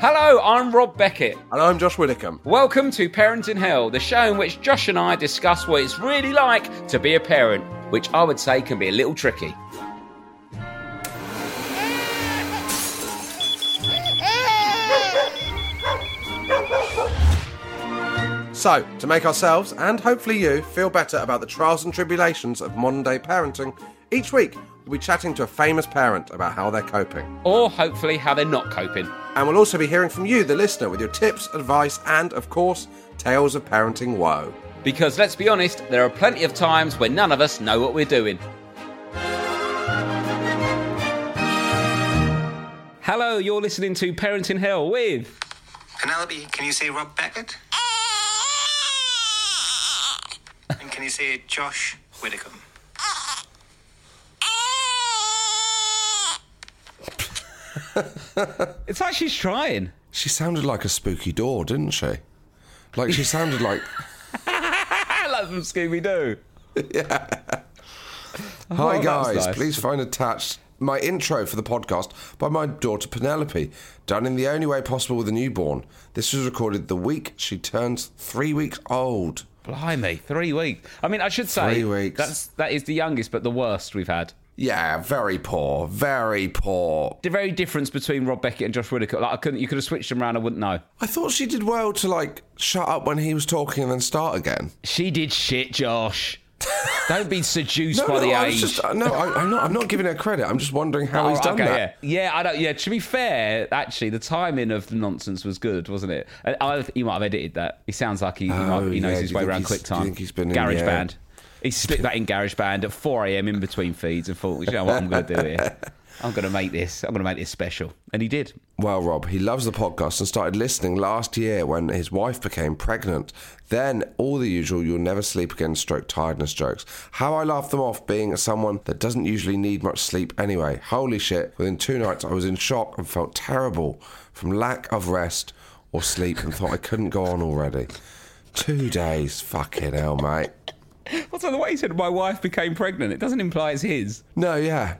Hello, I'm Rob Beckett. And I'm Josh Widdicombe. Welcome to Parenting Hell, the show in which Josh and I discuss what it's really like to be a parent, which I would say can be a little tricky. So, to make ourselves and hopefully you feel better about the trials and tribulations of modern day parenting, each week we'll be chatting to a famous parent about how they're coping. Or hopefully how they're not coping. And we'll also be hearing from you, the listener, with your tips, advice, and, of course, tales of parenting woe. Because let's be honest, there are plenty of times when none of us know what we're doing. Hello, you're listening to Parenting Hell with. Penelope, can you say Rob Beckett? and can you say Josh Widdicombe? It's like she's trying. She sounded like a spooky door, didn't she? Like she sounded like. I love from Scooby Doo. Oh, Hi Oh, that's guys, nice. please find attached my intro for the podcast by my daughter Penelope, done in the only way possible with a newborn. This was recorded the week she turns three weeks old. Blimey, three weeks. I mean, I should say Three weeks. that's that is the youngest, but the worst we've had. Yeah, very poor, very poor. The very difference between Rob Beckett and Josh Whittaker. Like I couldn't, you could have switched them around. I wouldn't know. I thought she did well to like shut up when he was talking and then start again. She did shit, Josh. Don't be seduced No, by no, the I age. just uh, no, I, I'm not. I'm not giving her credit. I'm just wondering how Oh, he's done okay, that. Yeah. yeah, I don't. Yeah, to be fair, actually, the timing of the nonsense was good, wasn't it? And I, he might have edited that. He sounds like he, he, Oh, might, he knows yeah, his way around he's- do you QuickTime. think he's been in- Garage yeah. Band. He slipped that in Garage Band at 4 a.m. in between feeds and thought, you know what, I'm going to do here. I'm going to make this. I'm going to make this special, and he did. Well, Rob, he loves the podcast and started listening last year when his wife became pregnant. Then all the usual you'll never sleep again stroke tiredness jokes. How I laughed them off being someone that doesn't usually need much sleep anyway. Holy shit, within two nights I was in shock and felt terrible from lack of rest or sleep and thought I couldn't go on already. Two days, fucking hell, mate. Also, the way he said my wife became pregnant, it doesn't imply it's his. No, yeah.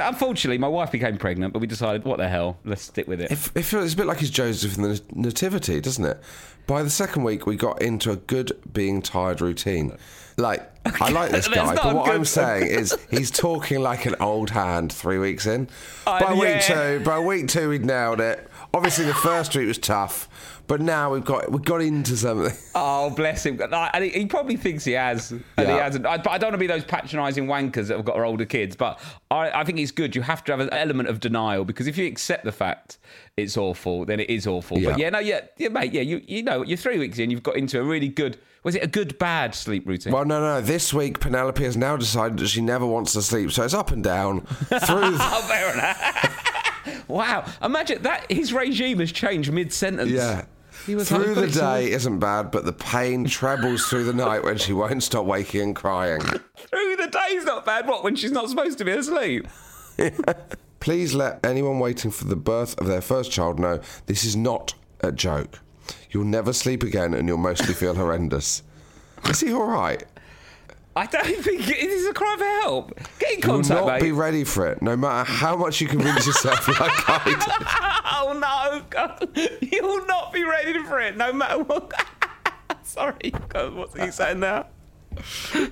Unfortunately, my wife became pregnant, but we decided, what the hell, let's stick with it. It, it feels it's a bit like his Joseph in the Nativity, doesn't it? By the second week, we got into a good being tired routine. Like, I like this guy, but what. I'm saying is he's talking like an old hand three weeks in. Uh, by week yeah. two, by week two, we'd nailed it. Obviously, the first week was tough, but now we've got we've got into something. Oh, bless him. And he, he probably thinks he has, and he hasn't. I, but I don't want to be those patronising wankers that have got our older kids. But I, I think it's good. You have to have an element of denial because if you accept the fact it's awful, then it is awful. But Yeah. yeah, no, yeah, yeah, mate, yeah, you you know, you're three weeks in, you've got into a really good. Was it a good bad sleep routine? Well, no, no. This week, Penelope has now decided that she never wants to sleep, so it's up and down through. oh, fair enough. Wow, imagine that his regime has changed mid sentence. Yeah. He was through like, the "Got it day isn't bad, but the pain trebles through the night when she won't stop waking and crying. Through the day's not bad. What when she's not supposed to be asleep? Please let anyone waiting for the birth of their first child know this is not a joke. You'll never sleep again and you'll mostly feel horrendous. Is he all right? I don't think it is a cry for help. Get in contact, You'll not mate. be ready for it, no matter how much you convince yourself like I did. oh no, God. you'll not be ready for it, no matter what. Sorry, God, what's he saying now?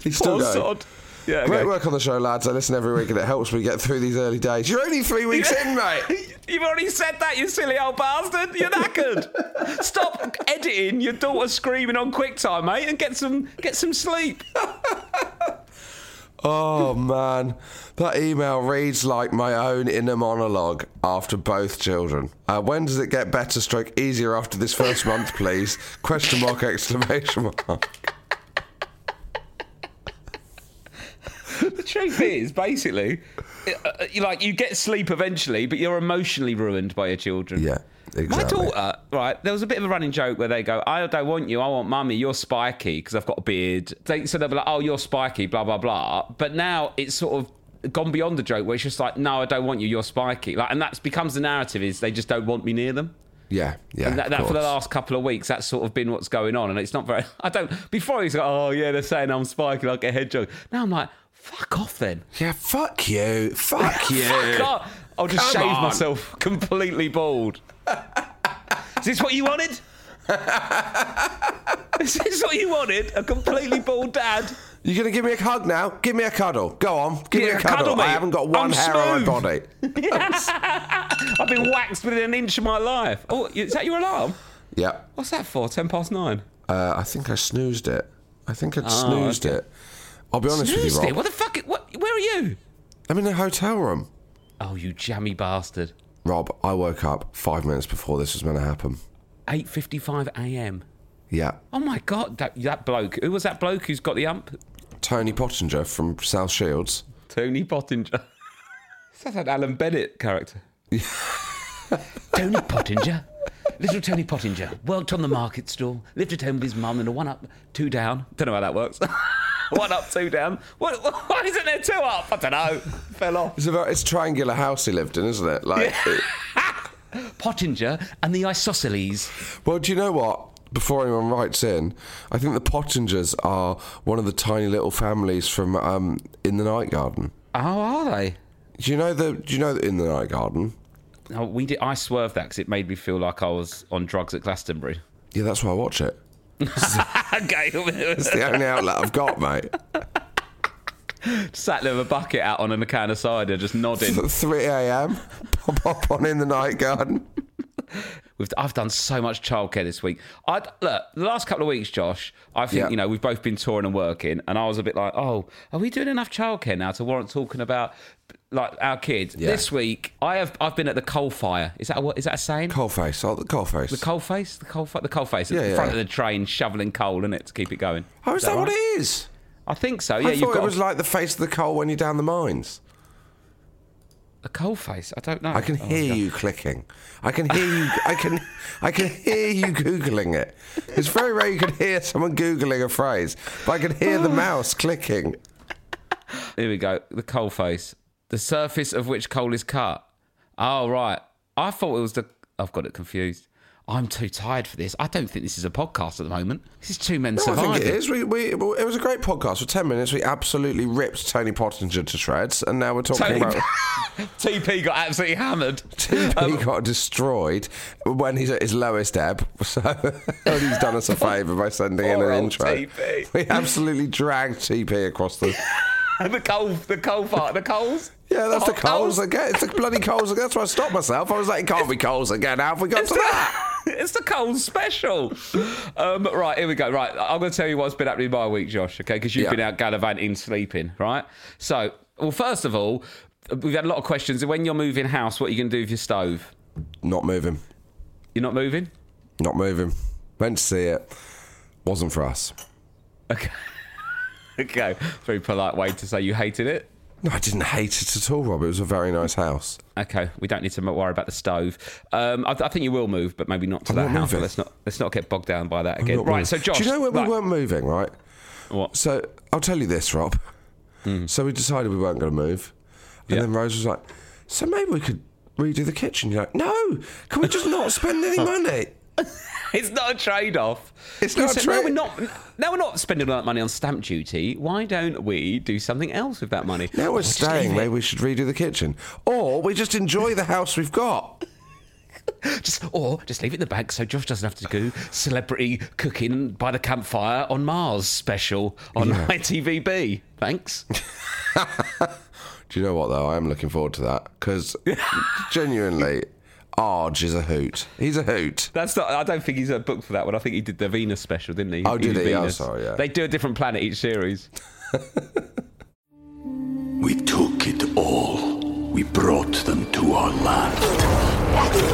He's still Poor going. sod. Yeah, Great okay. work on the show, lads. I listen every week and it helps me get through these early days. You're only three weeks in, mate. You've already said that, you silly old bastard. You're knackered. Stop editing your daughter screaming on QuickTime, mate, and get some get some sleep. Oh man, that email reads like my own inner monologue after both children. Uh, when does it get better, stroke easier after this first month, please? Question mark! Exclamation mark. The truth is, basically, uh, you like you get sleep eventually, but you're emotionally ruined by your children. Yeah, Exactly. My daughter, right, there was a bit of a running joke where they go, I don't want you, I want mummy, you're spiky because I've got a beard. They, so they'll be like, oh, you're spiky, blah, blah, blah. But now it's sort of gone beyond the joke where it's just like, no, I don't want you, you're spiky. Like, and that becomes the narrative is they just don't want me near them. Yeah, yeah. And that, that for the last couple of weeks, that's sort of been what's going on. And it's not very, I don't, before he's like, oh, yeah, they're saying I'm spiky like a hedgehog. Now I'm like, fuck off then. Yeah, fuck you, fuck you. Fuck off. I'll just Come shave on. myself completely bald. Is this what you wanted? Is this what you wanted? A completely bald dad? You're gonna give me a hug now? Give me a cuddle. Go on, give me a cuddle. cuddle me. I haven't got one I'm hair on my smooth. body. I've been waxed within an inch of my life. Oh, is that your alarm? Yeah, What's that for? Ten past nine. uh, I think I snoozed it. I think I Oh, snoozed okay. it. I'll be honest with Snoozed you. Rob. What the fuck? What? Where are you? I'm in a hotel room. Oh, you jammy bastard. Rob, I woke up five minutes before this was meant to happen. 8:55 a.m. Yeah, Oh my god, that that bloke. Who was that bloke who's got the ump? Tony Pottinger from South Shields. Tony Pottinger. That's an Alan Bennett character. Tony Pottinger. Little Tony Pottinger worked on the market stall, lived at home with his mum and a one up, two down. Don't know how that works. one up, two down. What, why isn't there two up? I don't know. Fell off. It's a very, it's a triangular house he lived in, isn't it? Like, it- Pottinger and the isosceles. well, do you know what? Before anyone writes in, I think the Pottingers are one of the tiny little families from um, In the Night Garden. Oh, are they? Do you know the? Do you know the In the Night Garden? Oh, we did. I swerved that because it made me feel like I was on drugs at Glastonbury. Yeah, that's why I watch it. okay. It's the only outlet I've got, mate. Sat there with a bucket out on and a can of cider, just nodding. 3 a.m. Pop up on In the Night Garden. We've, I've done so much childcare this week. I look the last couple of weeks, Josh. I think Yeah. you know we've both been touring and working, and I was a bit like, oh, are we doing enough childcare now to warrant talking about like our kids? Yeah. This week, I have I've been at the coal fire. Is that what? Is that a saying? Coalface. Oh, the coalface. The coal face, the coal, fi- the coal face at the yeah. front of the train, shoveling coal in it to keep it going. oh, is that, what right? it is? I think so. Yeah, I you've thought got it was like the face of the coal when you're down the mines. A coal face. I don't know. I can Oh, hear you clicking. I can hear you. I can. I can hear you googling it. It's very rare you can hear someone googling a phrase, but I can hear the mouse clicking. Here we go. The coal face. The surface of which coal is cut. Oh, right. I thought it was the. I've got it confused. I'm too tired for this. I don't think this is a podcast at the moment. This is two men No, I think it is. We, we, it was a great podcast. For 10 minutes, we absolutely ripped Tony Pottinger to shreds, and now we're talking Tony- about TP got absolutely hammered. TP um, got destroyed when he's at his lowest ebb. So he's done us a favour by sending in an intro. TP. We absolutely dragged TP across the. the coal, the coal part, the coals. Yeah, that's the hot coals again. It's the bloody coals again. That's why I stopped myself. I was like, it can't be coals again. How have we got It's to that? the, it's the cold special. Um, right, here we go. Right, I'm going to tell you what's been happening my week, Josh, okay? Because you've Yeah. been out gallivanting, sleeping, right? So, well, first of all, we've had a lot of questions. When you're moving house, what are you going to do with your stove? Not moving. You're not moving? Not moving. Went to see it. Wasn't for us. Okay. okay. Very polite way to say you hated it. No, I didn't hate it at all, Rob. It was a very nice house. Okay, we don't need to worry about the stove. Um, I, I think you will move, but maybe not to I'm that not house. moving. Let's not let's not get bogged down by that again. Right. moving. So, Josh, Do you know when we weren't moving, right? What? So I'll tell you this, Rob. So we decided we weren't going to move. And Yeah. then Rose was like, so maybe we could redo the kitchen. You're like, no, can we just not spend any money? It's not a trade-off. It's You not a said, No, trade- we're not. No, we're not spending all that money on stamp duty. Why don't we do something else with that money? Now we're oh, just staying, maybe we should redo the kitchen. Or we just enjoy the house we've got. Just or just leave it in the bag so Josh doesn't have to do celebrity cooking by the campfire on Mars special on ITVBe. Thanks. Do you know what though? I am looking forward to that because genuinely, Arj is a hoot. He's a hoot. That's not. I don't think he's a book for that one. I think he did the Venus special, didn't he? Oh, did was he? Oh, Venus. sorry, yeah. They do a different planet each series. We took it all. We brought them to our land.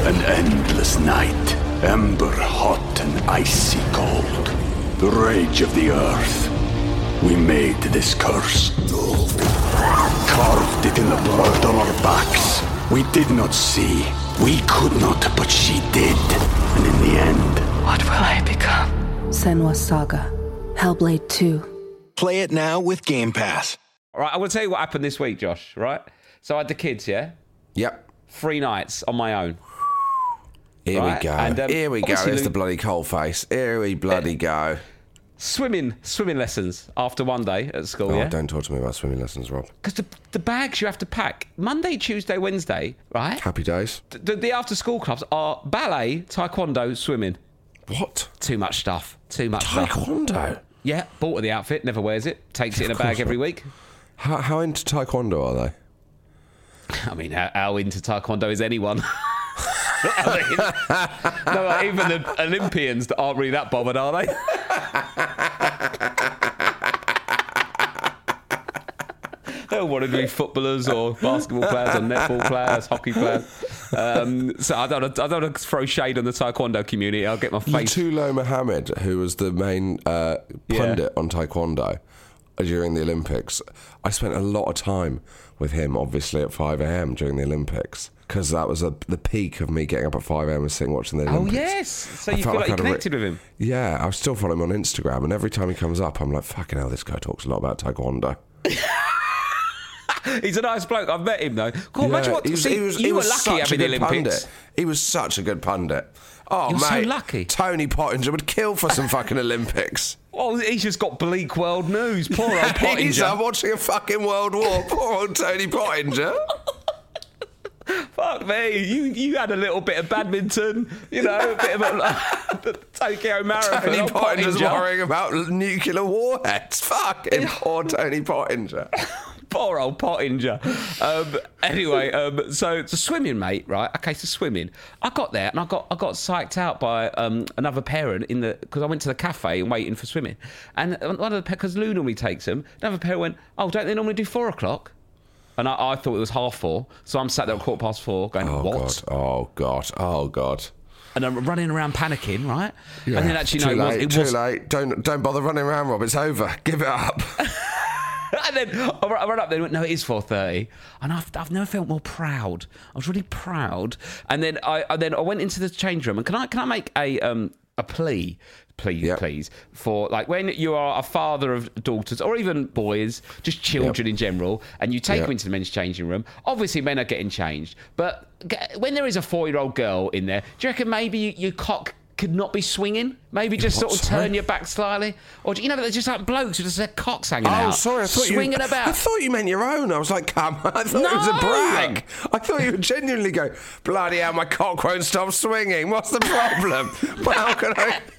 An endless night, ember hot and icy cold. The rage of the earth. We made this curse. Carved it in the blood on our backs. We did not see. We could not, but she did. And in the end, What will I become? Senua's Saga. Hellblade 2. Play it now with Game Pass. All right, I will tell you what happened this week, Josh. Right. So I had the kids. Yeah. Yep. Three nights on my own. Here Right, we go. and, um, Here we go. obviously There's the bloody coal face. Here we bloody go. Swimming, swimming lessons after one day at school. Oh, yeah. don't talk to me about swimming lessons, Rob. Because the, the bags you have to pack Monday, Tuesday, Wednesday, right? Happy days. The, the after school clubs are ballet, taekwondo, swimming. What? Too much stuff. Too much stuff. Taekwondo. Yeah, bought the outfit, never wears it, takes it in a bag every week. How, how into taekwondo are they? I mean, how, how into taekwondo is anyone? I mean, no, like, even the Olympians that aren't really that bothered, are they? they all want to be footballers or basketball players or netball players, hockey players. Um, so I don't, I don't want to throw shade on the taekwondo community. I'll get my face. Lutalo Muhammad, who was the main uh, Yeah. pundit on taekwondo during the Olympics, I spent a lot of time with him, obviously, at 5 a.m. during the Olympics. Because that was a, the peak of me getting up at 5 a.m. and sitting watching the Olympics. Oh yes, so I you felt feel like you a re- connected with him. Yeah, I still follow him on Instagram, and every time he comes up, I'm like, fucking hell, this guy talks a lot about taekwondo. He's a nice bloke. I've met him though. God, imagine what. he was- see, he was- you he were was lucky such having the Olympics. Pundit. He was such a good pundit. Oh, You're so lucky. Tony Pottinger would kill for some fucking Olympics. Oh, he's just got bleak world news. Poor old He's Pottinger. uh, watching a fucking world war. Poor old Tony Pottinger. Fuck me. You you had a little bit of badminton, you know, a bit of a the Tokyo Marathon. Tony Pottinger's Pottinger. worrying about nuclear warheads. Fucking poor Tony Pottinger. Poor old Pottinger. Um, anyway, um, so the swimming, mate. Right? Okay, so swimming. I got there and I got I got psyched out by um, another parent in the because I went to the cafe and waiting for swimming, and one of the because Lou normally takes them. Another parent went, "Oh, don't they normally do four o'clock?" And I, I thought it was half four, so I'm sat there at quarter past four, going, Oh "What?" god. Oh god. Oh god. And I'm running around panicking, right? And then actually, too no, late. it was, too it was late. Don't don't bother running around, Rob. It's over. Give it up. and then I ran up there and went, no, it is 4.30. And I've, I've never felt more proud. I was really proud. And then I, I then I went into the change room and can I can I make a um a plea, please, Yep. please, for like when you are a father of daughters or even boys, just children in general, and you take Yep. them into the men's changing room. Obviously, men are getting changed, but when there is a four-year-old girl in there, do you reckon maybe you, cock could not be swinging? Maybe just What, sort of sorry? turn your back slightly, or do you know that they're just like blokes with just their cocks hanging Oh, out, sorry. I thought swinging you. about. I thought you meant your own. I was like, come. on. I thought it was a brag. I thought you would genuinely go, bloody hell, my cock won't stop swinging. What's the problem? but how can I?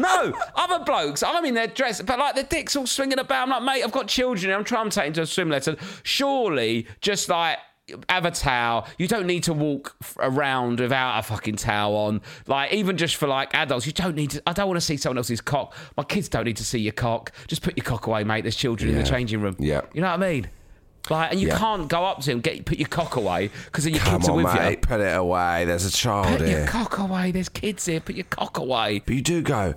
No, other blokes, I'm in their dress, but like the dicks all swinging about. I'm like, mate, I've got children. I'm trying to take them to a swim lesson. Surely, just like have a towel. You don't need to walk around without a fucking towel on. Like even just for like adults, you don't need to. I don't want to see someone else's cock. My kids don't need to see your cock. Just put your cock away, mate. There's children in the changing room. Yeah. you know what I mean. Like, and you Yeah. can't go up to him, get put your cock away because then your Come kids are on, with mate. you. Put it away. There's a child here. Put your cock away. There's kids here. Put your cock away. But you do go.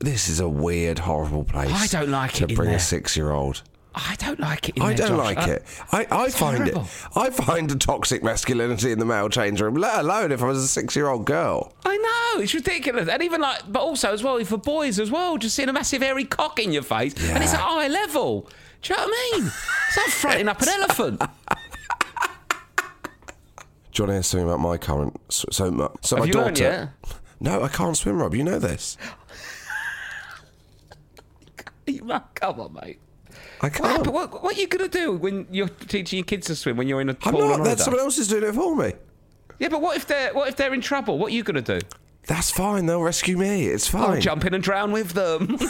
This is a weird, horrible place. I don't like to it To bring a six-year-old. I don't like it. In I there, don't Josh. like Uh, it. I, I find it. I find a toxic masculinity in the male change room. Let alone if I was a six-year-old girl. I know it's ridiculous, and even like, but also as well for boys as well, just seeing a massive hairy cock in your face, and it's at Yeah. eye level. Do you know what I mean? It's like fronting up an elephant. Do you want to hear something about my current? So, so my, so my daughter. No, I can't swim, Rob. You know this. Come on, mate. I can't. happened? what, what are you gonna do when you're teaching your kids to swim when you're in a I'm pool not. That's someone else is doing it for me. Yeah, but what if they're what if they're in trouble? What are you gonna do? That's fine. They'll rescue me. It's fine. I'll jump in and drown with them.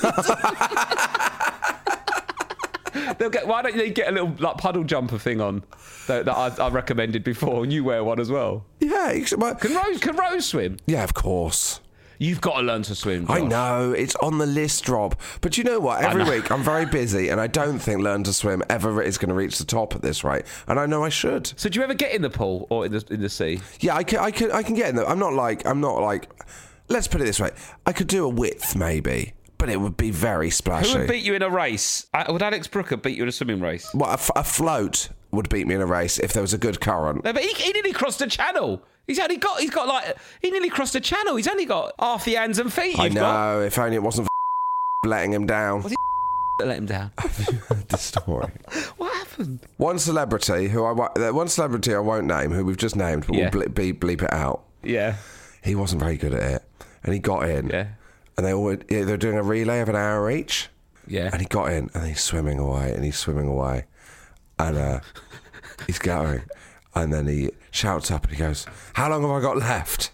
They'll get. Why don't they get a little like puddle jumper thing on that, that I, I recommended before, and you wear one as well? Yeah, well, Can Rose? Can Rose swim? yeah, of course. You've got to learn to swim. I know it's on the list, Rob. But you know what? Every know. week I'm very busy, and I don't think Learn to Swim ever is going to reach the top at this rate. And I know I should. So do you ever get in the pool or in the in the sea? Yeah, I can. I can. I can get in there. I'm not like. I'm not like. Let's put it this way. I could do a width maybe, but it would be very splashy. Who would beat you in a race? I, would Alex Brooker beat you in a swimming race? Well, a, f- a float would beat me in a race if there was a good current. No, but he, he nearly crossed the channel. He's only got. He's got like. He nearly crossed the channel. He's only got half the hands and feet. I You've got. know. If only it wasn't f- letting him down. Was That let him down. the story. what happened? One celebrity who I wa- uh, one celebrity I won't name who we've just named, but Yeah. we'll ble- bleep, bleep it out. Yeah. He wasn't very good at it, and he got in. Yeah. And they all yeah, they're doing a relay of an hour each. Yeah. And he got in, and he's swimming away, and he's swimming away, and uh, he's going, and then he shouts up and he goes, "How long have I got left?"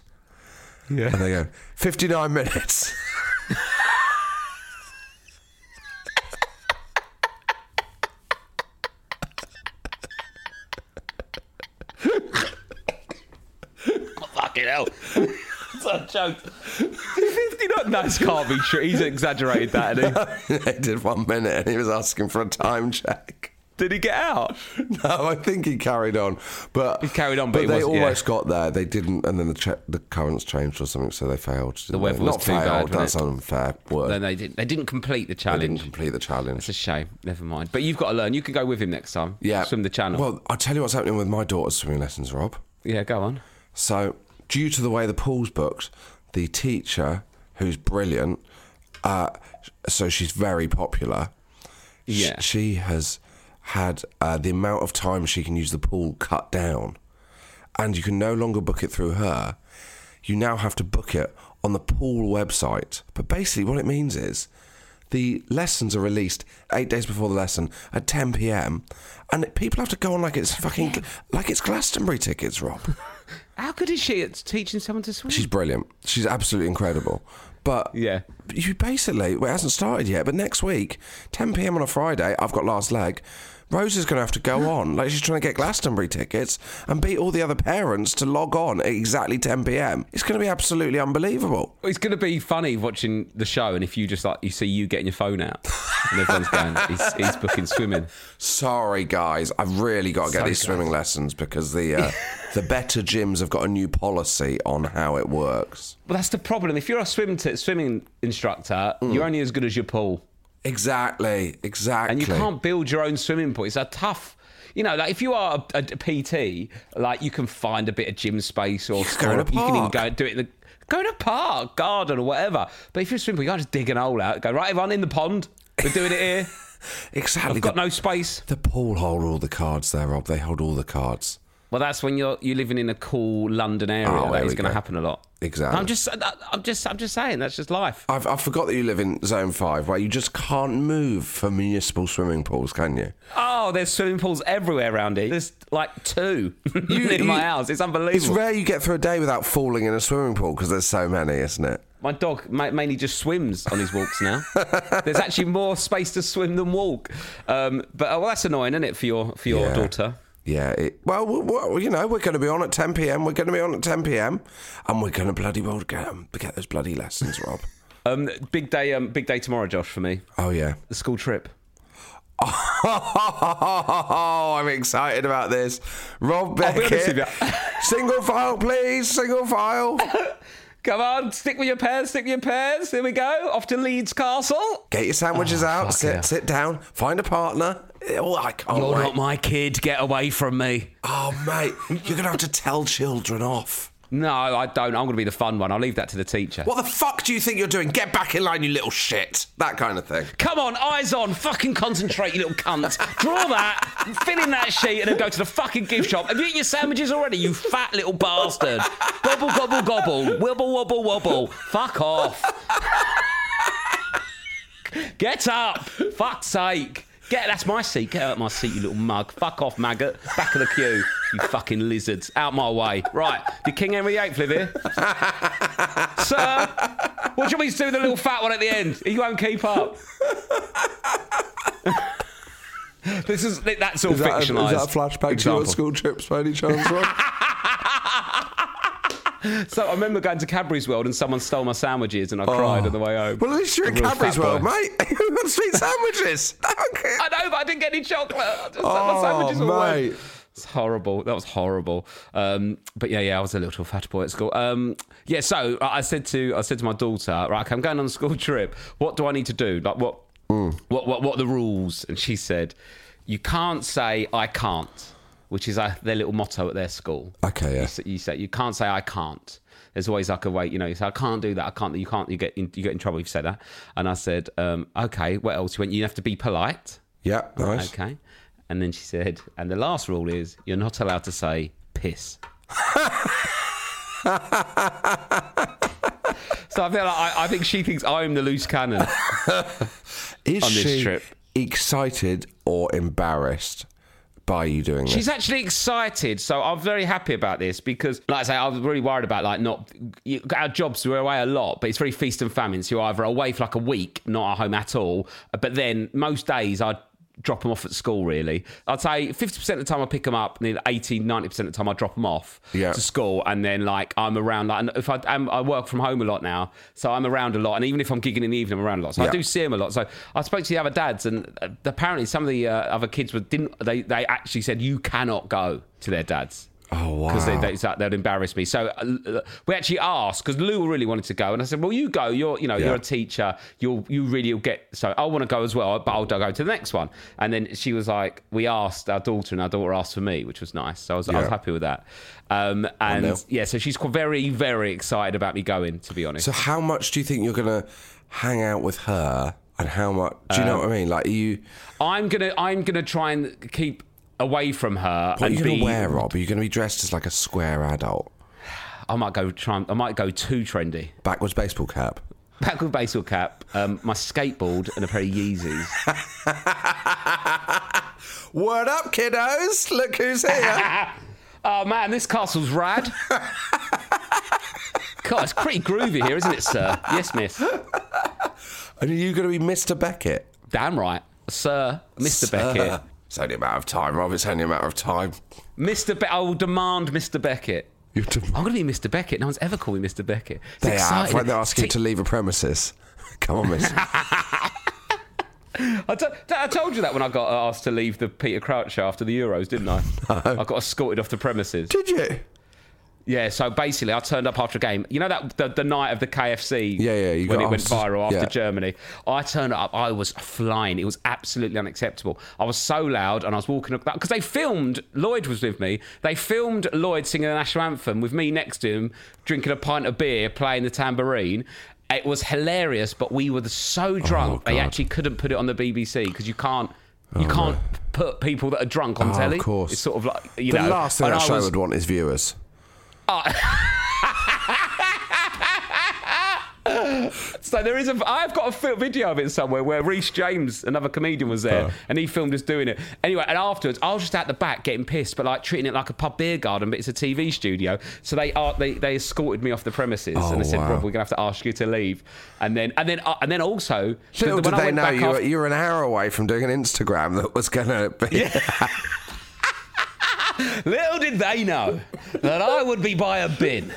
Yeah. And they go, 59 minutes." Fucking hell. It's a joke. 59. No, this can't be true. He's exaggerated that, hasn't they did one minute, and he was asking for a time check. Did he get out? No, I think he carried on, but He carried on, but he they wasn't- yeah. almost got there. They didn't, and then the che- the currents changed or something, so they failed. didn't weather they? was Not too bad, failed. wasn't That's it? unfair word. No, they didn't. They didn't complete the challenge. They didn't complete the challenge. It's a shame. Never mind. But you've got to learn. You can go with him next time. Yeah, Swim the channel. Well, I'll tell you what's happening with my daughter's swimming lessons, Rob. yeah, go on. So, due to the way the pool's booked, the teacher, who's brilliant, uh, so she's very popular. Yeah. she has had uh, the amount of time she can use the pool cut down, and you can no longer book it through her. You now have to book it on the pool website. But basically, what it means is. The lessons are released eight days before the lesson at 10 p.m. and people have to go on like it's fucking like it's Glastonbury tickets, Rob. How good is she at teaching someone to swim? She's brilliant. She's absolutely incredible. But Yeah. you basically well, it hasn't started yet. But next week, 10 p.m. on a Friday, I've got last leg. Rose is going to have to go on like she's trying to get Glastonbury tickets and beat all the other parents to log on at exactly 10 p.m. It's going to be absolutely unbelievable. It's going to be funny watching the show, and if you just like you see you getting your phone out, and everyone's going, he's, he's booking swimming. Sorry, guys, I've really got to get these swimming lessons because the uh, the better gyms have got a new policy on how it works. Well, that's the problem. If you're a swim t- swimming instructor, Mm. you're only as good as your pool, Exactly, exactly. and you can't build your own swimming pool. It's a tough. You know, like if you are a, a PT, like you can find a bit of gym space or go you can even go do it in the go in a park, garden or whatever. But if you're a swim pool, you can't just dig an hole out. Go right, everyone in the pond. We're doing it here. exactly. I've got the, no space. the pool hold all the cards there, Rob. They hold all the cards. Well, that's when you're you're living in a cool London area. Oh, that is going to happen a lot. Exactly. I'm just, I'm just, I'm just saying that's just life. I've, I forgot that you live in Zone 5, where you just can't move for municipal swimming pools, can you? Oh, there's swimming pools everywhere around here. There's like two near you- my house. It's unbelievable. It's rare you get through a day without falling in a swimming pool because there's so many, isn't it? My dog mainly just swims on his walks now. There's actually more space to swim than walk. Um, but uh, well, that's annoying, isn't it, for your for your Yeah. daughter? Yeah, it, well, we well, you know, we're going to be on at 10 p.m. We're going to be on at 10 p.m. and we're going to bloody well get, 'em- get those bloody lessons, Rob. Um, big day, um, big day tomorrow, Josh, for me. oh, yeah. The school trip. Oh, I'm excited about this. Rob I'll be honest with Beckett. single file, please. Single file. Come on, stick with your pairs, stick with your pairs. Here we go. Off to Leeds Castle. Get your sandwiches oh, out. Oh, fuck Sit, yeah. sit down. Find a partner. Oh, I can't You're wait. not my kid. Get away from me. Oh, mate, you're going to have to tell children off. No, I don't. I'm going to be the fun one. I'll leave that to the teacher. What the fuck do you think you're doing? Get back in line, you little shit. That kind of thing. Come on, eyes on, fucking concentrate, you little cunt. Draw that, fill in that sheet, and then go to the fucking gift shop. Have you eaten your sandwiches already, you fat little bastard? Gobble, gobble, gobble, wibble, wobble, wobble. Fuck off. Get up, fuck's sake. Get, that's my seat. Get out of my seat, you little mug. Fuck off, maggot. Back of the queue. You fucking lizards. Out my way. Right. Did King Henry VIII live here? Sir, what do you want me to do with the little fat one at the end? He won't keep up. this is that's all Is that, a, is that a flashback to your school trips by any chance? So I remember going to Cadbury's World and someone stole my sandwiches and I oh. cried on the way home. well, at least you're in A real Cadbury's. World, mate. Got sweet sandwiches. I know, but I didn't get any chocolate. I just, Oh, my sandwiches all mate. It's horrible. That was horrible. Um, but yeah, yeah, I was a little fat boy at school. Um, yeah, so I said to I said to my daughter, right, okay, I'm going on a school trip. What do I need to do? Like, what, Mm. what, what, what are the rules? And she said, you can't say I can't, which is uh, their little motto at their school. Okay, yeah. You, say- you say you can't say I can't. There's always like a way, you know. You say I can't do that. I can't. You can't. You get in, you get in trouble if you say that. And I said, um, okay. What else? You went. You have to be polite. Yeah, nice. Okay. And then she said, and the last rule is you're not allowed to say piss. so I feel like I, I think she thinks I'm the loose cannon. Is on this she trip. excited or embarrassed by you doing She's this? actually excited, so I'm very happy about this because, like I say, I was really worried about like not you, our jobs. We're away a lot, but it's very feast and famine. So you're either away for like a week, not at home at all. But then most days I'd drop them off at school. Really, I'd say 50 percent of the time I pick them up, and then 80, 90 percent of the time I drop them off Yeah. to school, and then like I'm around. Like and if I I'm, I work from home a lot now, so I'm around a lot, and even if I'm gigging in the evening, I'm around a lot. So Yeah. I do see them a lot. So I spoke to the other dads, and uh, apparently some of the uh, other kids were didn't they they actually said you cannot go to their dads. Oh, wow. Because they, they, they'd embarrass me. So uh, we actually asked because Lou really wanted to go, and I said, "Well, you go. You're, you know, Yeah. you're a teacher. You'll, you really will get. So I want to go as well, but I'll go to the next one." And then she was like, "We asked our daughter, and our daughter asked for me, which was nice. So I was, I was happy with that. Um, and yeah, so she's very, very excited about me going. To be honest, So how much do you think you're gonna hang out with her, and how much? Do you know what I mean? Like, are you I'm gonna, I'm gonna try and keep away from her. what are you gonna be, wear, Rob? Are you gonna be dressed as like a square adult, I might go try. I might go too trendy. backwards baseball cap? Back with baseball cap, um, my skateboard, and a pair of Yeezys. what up, kiddos! Look who's here! Oh man, this castle's rad. God, it's pretty groovy here, isn't it, sir? Yes, miss. and are you gonna be Mr. Beckett? Damn right, sir, Mr. Beckett. It's only a matter of time, Rob. It's only a matter of time. Mr. Be- I will demand Mr. Beckett. You have to- I'm going to be Mr. Beckett. No one's ever called me Mr. Beckett. It's They have exciting. when they're asking you to leave a premises. Come on, miss. I, t- I told you that when I got asked to leave the Peter Crouch show after the Euros, didn't I? I got escorted off the premises. Did you? Yeah, so basically, I turned up after a game. You know that the, the night of the KFC, Yeah, yeah, you when got it went viral after yeah. Germany. I turned up. I was flying. It was absolutely unacceptable. I was so loud, and I was walking about because they filmed. Lloyd was with me. They filmed Lloyd singing the national anthem with me next to him, drinking a pint of beer, playing the tambourine. It was hilarious, but we were so oh, drunk they Oh, God. actually couldn't put it on the BBC because you can't. Oh, you can't put people that are drunk on Oh, telly. of course. It's sort of like you The know. last thing that I show was- would want is viewers. So there is a. I've got a video of it somewhere where Rhys James, another comedian, was there, Oh. and he filmed us doing it. Anyway, and afterwards, I was just at the back getting pissed, but like treating it like a pub beer garden, but it's a TV studio. So they are they, they escorted me off the premises, Oh, and they said, wow. "Rob, we're gonna have to ask you to leave." And then and then uh, and then also, Little did they know you were, after- you were an hour away from doing an Instagram that was going to be. Little did they know that I would be by a bin.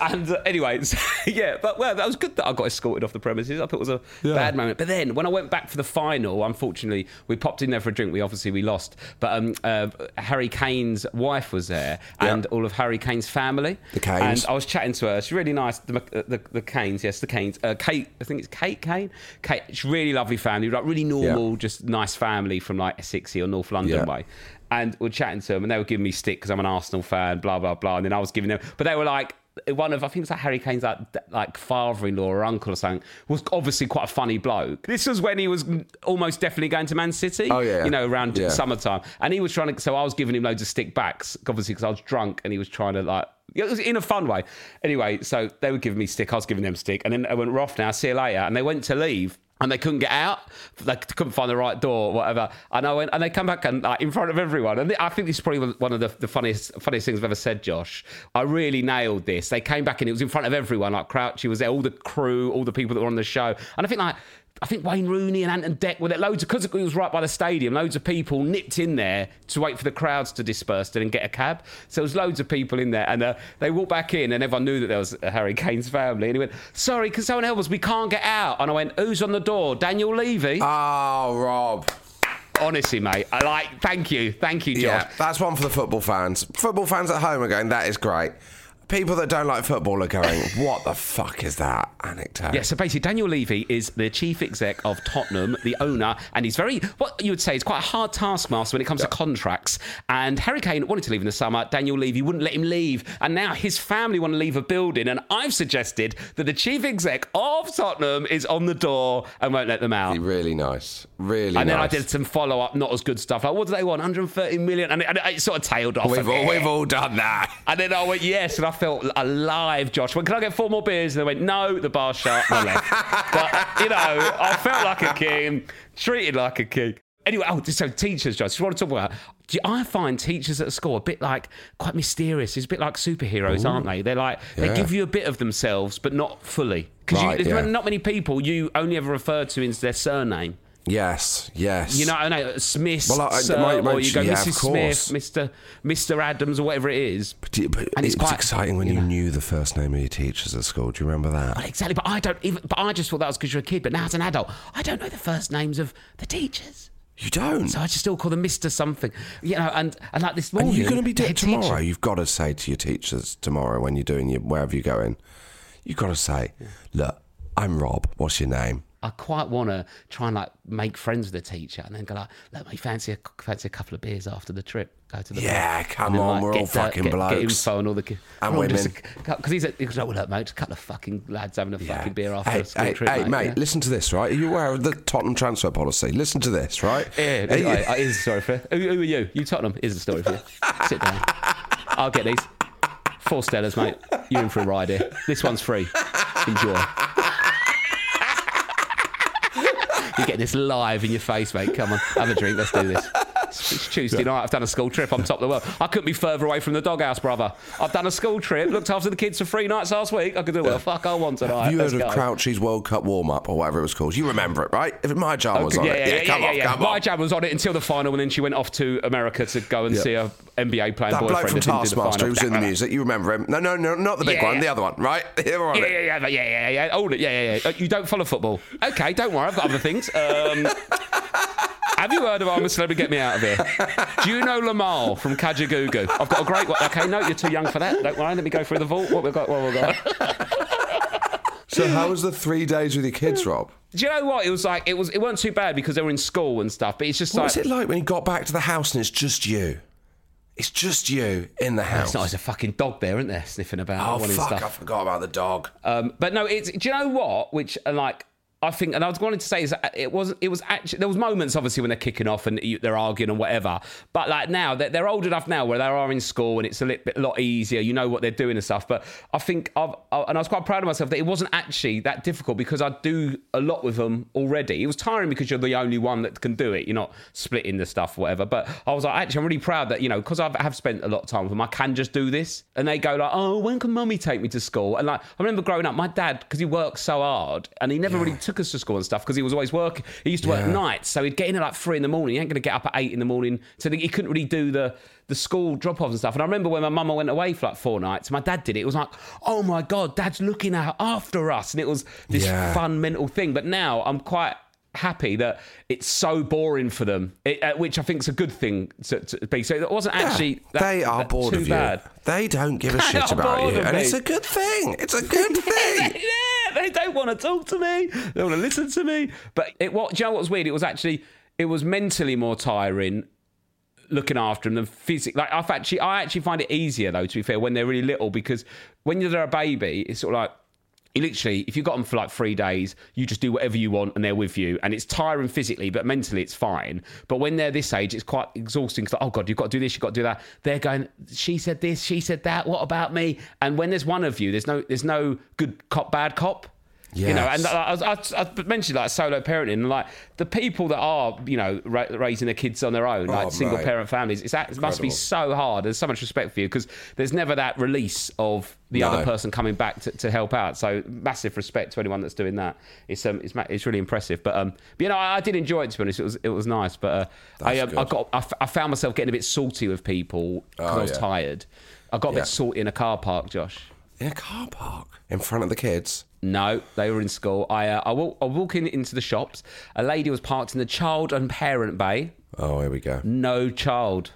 And uh, anyway, so, yeah, but well, that was good that I got escorted off the premises. I thought it was a bad moment. But then when I went back for the final, unfortunately, we popped in there for a drink. We obviously we lost, but um, uh, Harry Kane's wife was there and Yeah. all of Harry Kane's family. The Kanes. And I was chatting to her. She's really nice. The uh, the, the Kanes, yes, the Kanes. Uh, Kate, I think it's Kate Kane. Kate, she's really lovely family, like really normal, just nice family from like Essexy or North London Yeah. way and we're chatting to them, and they were giving me stick because I'm an Arsenal fan, blah blah blah. And then I was giving them, but they were like one of I think it was like Harry Kane's like like father-in-law or uncle or something was obviously quite a funny bloke. This was when he was almost definitely going to Man City. Oh, yeah. you know around Yeah. summertime, and he was trying to. So I was giving him loads of stick backs, obviously because I was drunk, and he was trying to like. It was in a fun way. Anyway, so they were giving me stick, I was giving them stick, and then I went, we're off now, see you later. And they went to leave. And they couldn't get out. They couldn't find the right door, or whatever. And I went, and they come back and like in front of everyone. And I think this is probably one of the, the funniest funniest things I've ever said, Josh. I really nailed this. They came back and it was in front of everyone. Like Crouchy was there, all the crew, all the people that were on the show. And I think like I think Wayne Rooney and Ant and Dec were there. Loads of because it was right by the stadium. Loads of people nipped in there to wait for the crowds to disperse and then get a cab. So there was loads of people in there, and uh, they walked back in, and everyone knew that there was a Harry Kane's family. And he went, "Sorry, can someone help us? We can't get out." And I went, "Who's on the door? Daniel Levy." Oh, Rob. Honestly, mate, I like. Thank you, thank you, Josh. Yeah, that's one for the football fans. Football fans at home are going, that is great. People that don't like football are going, what the fuck is that anecdote? Yeah, so basically, Daniel Levy is the chief exec of Tottenham, the owner, and he's very, what you would say, is quite a hard taskmaster when it comes to contracts. And Harry Kane wanted to leave in the summer. Daniel Levy wouldn't let him leave. And now his family want to leave a building. And I've suggested that the chief exec of Tottenham is on the door and won't let them out. Really nice. Really And then I did some follow up, not as good stuff. Like, what do they want? 130 million? And it, and it sort of tailed off. We've all, we've all done that. and then I went, yes, and I felt alive, Josh. Went, can I get four more beers? And they went, no, the bar's shut. I left. but, you know, I felt like a king, treated like a king. Anyway, oh, so teachers, Josh, just want to talk about. Do you- I find teachers at school a bit like quite mysterious. It's a bit like superheroes, aren't they? They're like they give you a bit of themselves, but not fully. Because Right, there's yeah. not many people you only ever refer to in their surname. Yes, yes. You know, I know Smith, Well, I- Sir, my- my- or you go yeah, Mrs. Smith. Mr. Mr. Adams, or whatever it is. You- but and it's it's, quite- exciting when you know. knew the first name of your teachers at school. Do you remember that? Exactly, but I don't even. But I just thought that was because you're a kid. But now as an adult, I don't know the first names of the teachers, You don't. so I just still call them Mister something. You know, and and like this morning. and you're going to be doing tomorrow. teacher- You've got to say to your teachers tomorrow when you're doing your wherever you're going. You've got to say, "Look, I'm Rob. What's your name?" I quite want to try and like make friends with the teacher, and then go like, let me fancy a fancy a couple of beers after the trip? Go to the Yeah, bar." come then, on, like, we're get all the- fucking get, Get blokes. info and all the ki- And women. because he's, a, he's like, well, look, mate, just a couple of fucking lads having a fucking beer after hey, a school hey, trip, hey, mate, yeah? listen to this, right? Are you aware of the Tottenham transfer policy? Listen to this, right? Yeah, Are you- right, uh, here's a story for you. Who, who are you? You Tottenham. Here's a story for you. Sit down. I'll get these. Four Stellas, mate. You're in for a ride here. This one's free. Enjoy. You're getting this live in your face, mate. Come on, have a drink. Let's do this. It's it's Tuesday night. I've done a school trip. I'm top of the world. I couldn't be further away from the doghouse, brother. I've done a school trip. Looked after the kids for three nights last week. I could do what the fuck I want tonight. Have you Let's heard of go. Crouchy's World Cup warm up or whatever it was called? You remember it, right? If Maya Jama was Okay, on yeah, it. yeah, yeah, come yeah, on, yeah. come My on. jam was on it until the final, and then she went off to America to go and Yeah. see a NBA playing That boyfriend. bloke from that didn't do the Taskmaster final. who was in the music, you remember him? No, no, no, not the big Yeah, one, the other one, right? Here on Yeah, it. yeah, yeah, yeah, yeah, yeah. It. Yeah, yeah, yeah. Uh, You don't follow football. Okay, don't worry. I've got other things. Um, have you heard of I'm a Celebrity? Get me out of here. Do you know Limahl from Kajagoogoo? I've got a great one. Okay, no, you're too young for that. Don't worry. Let me go through the vault. What we've got? What we've got? So, how was the three days with your kids, Rob? Do you know what? It was like it was. It weren't too bad because they were in school and stuff. But it's just What like was it like when you got back to the house and it's just you? It's just you in the house. it's not. There's a fucking dog there, isn't there, sniffing about. oh, fuck, stuff. I forgot about the dog. Um, but no, it's. Do you know what? Which uh, like I think, and I was wanting to say is it was. It was actually there was moments obviously when they're kicking off and they're arguing and whatever. But like now they're, they're old enough now where they are in school and it's a little bit a lot easier. You know what they're doing and stuff. But I think I've I, and I was quite proud of myself that it wasn't actually that difficult because I do a lot with them already. It was tiring because you're the only one that can do it. You're not splitting the stuff, whatever. But I was like, actually, I'm really proud that you know because I have spent a lot of time with them, I can just do this. And they go like, oh, when can mummy take me to school? And like I remember growing up, my dad because he worked so hard and he never really took us to school and stuff because he was always working. He used to work Yeah. nights, so he'd get in at like three in the morning. He ain't going to get up at eight in the morning, so he couldn't really do the the school drop offs and stuff. And I remember when my mum went away for like four nights, my dad did it. It was like, oh my god, dad's looking out after us, and it was this Yeah. fun mental thing. But now I'm quite happy that it's so boring for them, it, uh, which I think is a good thing to, to be. So it wasn't actually that, they are that bored too of you. bad. They don't give a They shit about you, and me. it's a good thing. It's a good thing. They don't want to talk to me. They want to listen to me. But it, what, do you know weird? It was actually, it was mentally more tiring looking after them than physically. Like I've actually, I actually find it easier though. To be fair, when they're really little, because when they're a baby, it's sort of like. Literally, if you've got them for like three days, you just do whatever you want and they're with you. And it's tiring physically, but mentally it's fine. But when they're this age, it's quite exhausting because, oh God, you've got to do this, you've got to do that. They're going, she said this, she said that, what about me? And when there's one of you, there's no there's no good cop, bad cop. You know, and I, I, I, mentioned like solo parenting, like the people that are, you know, ra- raising their kids on their own, like Oh, single mate. parent families, it's, it must be so hard. There's so much respect for you because there's never that release of the No. other person coming back to, to help out. So massive respect to anyone that's doing that. It's um, it's, it's really impressive. But um, but you know, I, I did enjoy it to be honest. It was it was nice. But uh, I um, I got I, f- I found myself getting a bit salty with people because Oh, I was yeah. tired. I got a Yeah. bit salty in a car park, Josh. In a car park. In front of the kids. No, they were in school. I uh, I, walk, I walk in into the shops. A lady was parked in the child and parent bay. Oh, here we go. No child.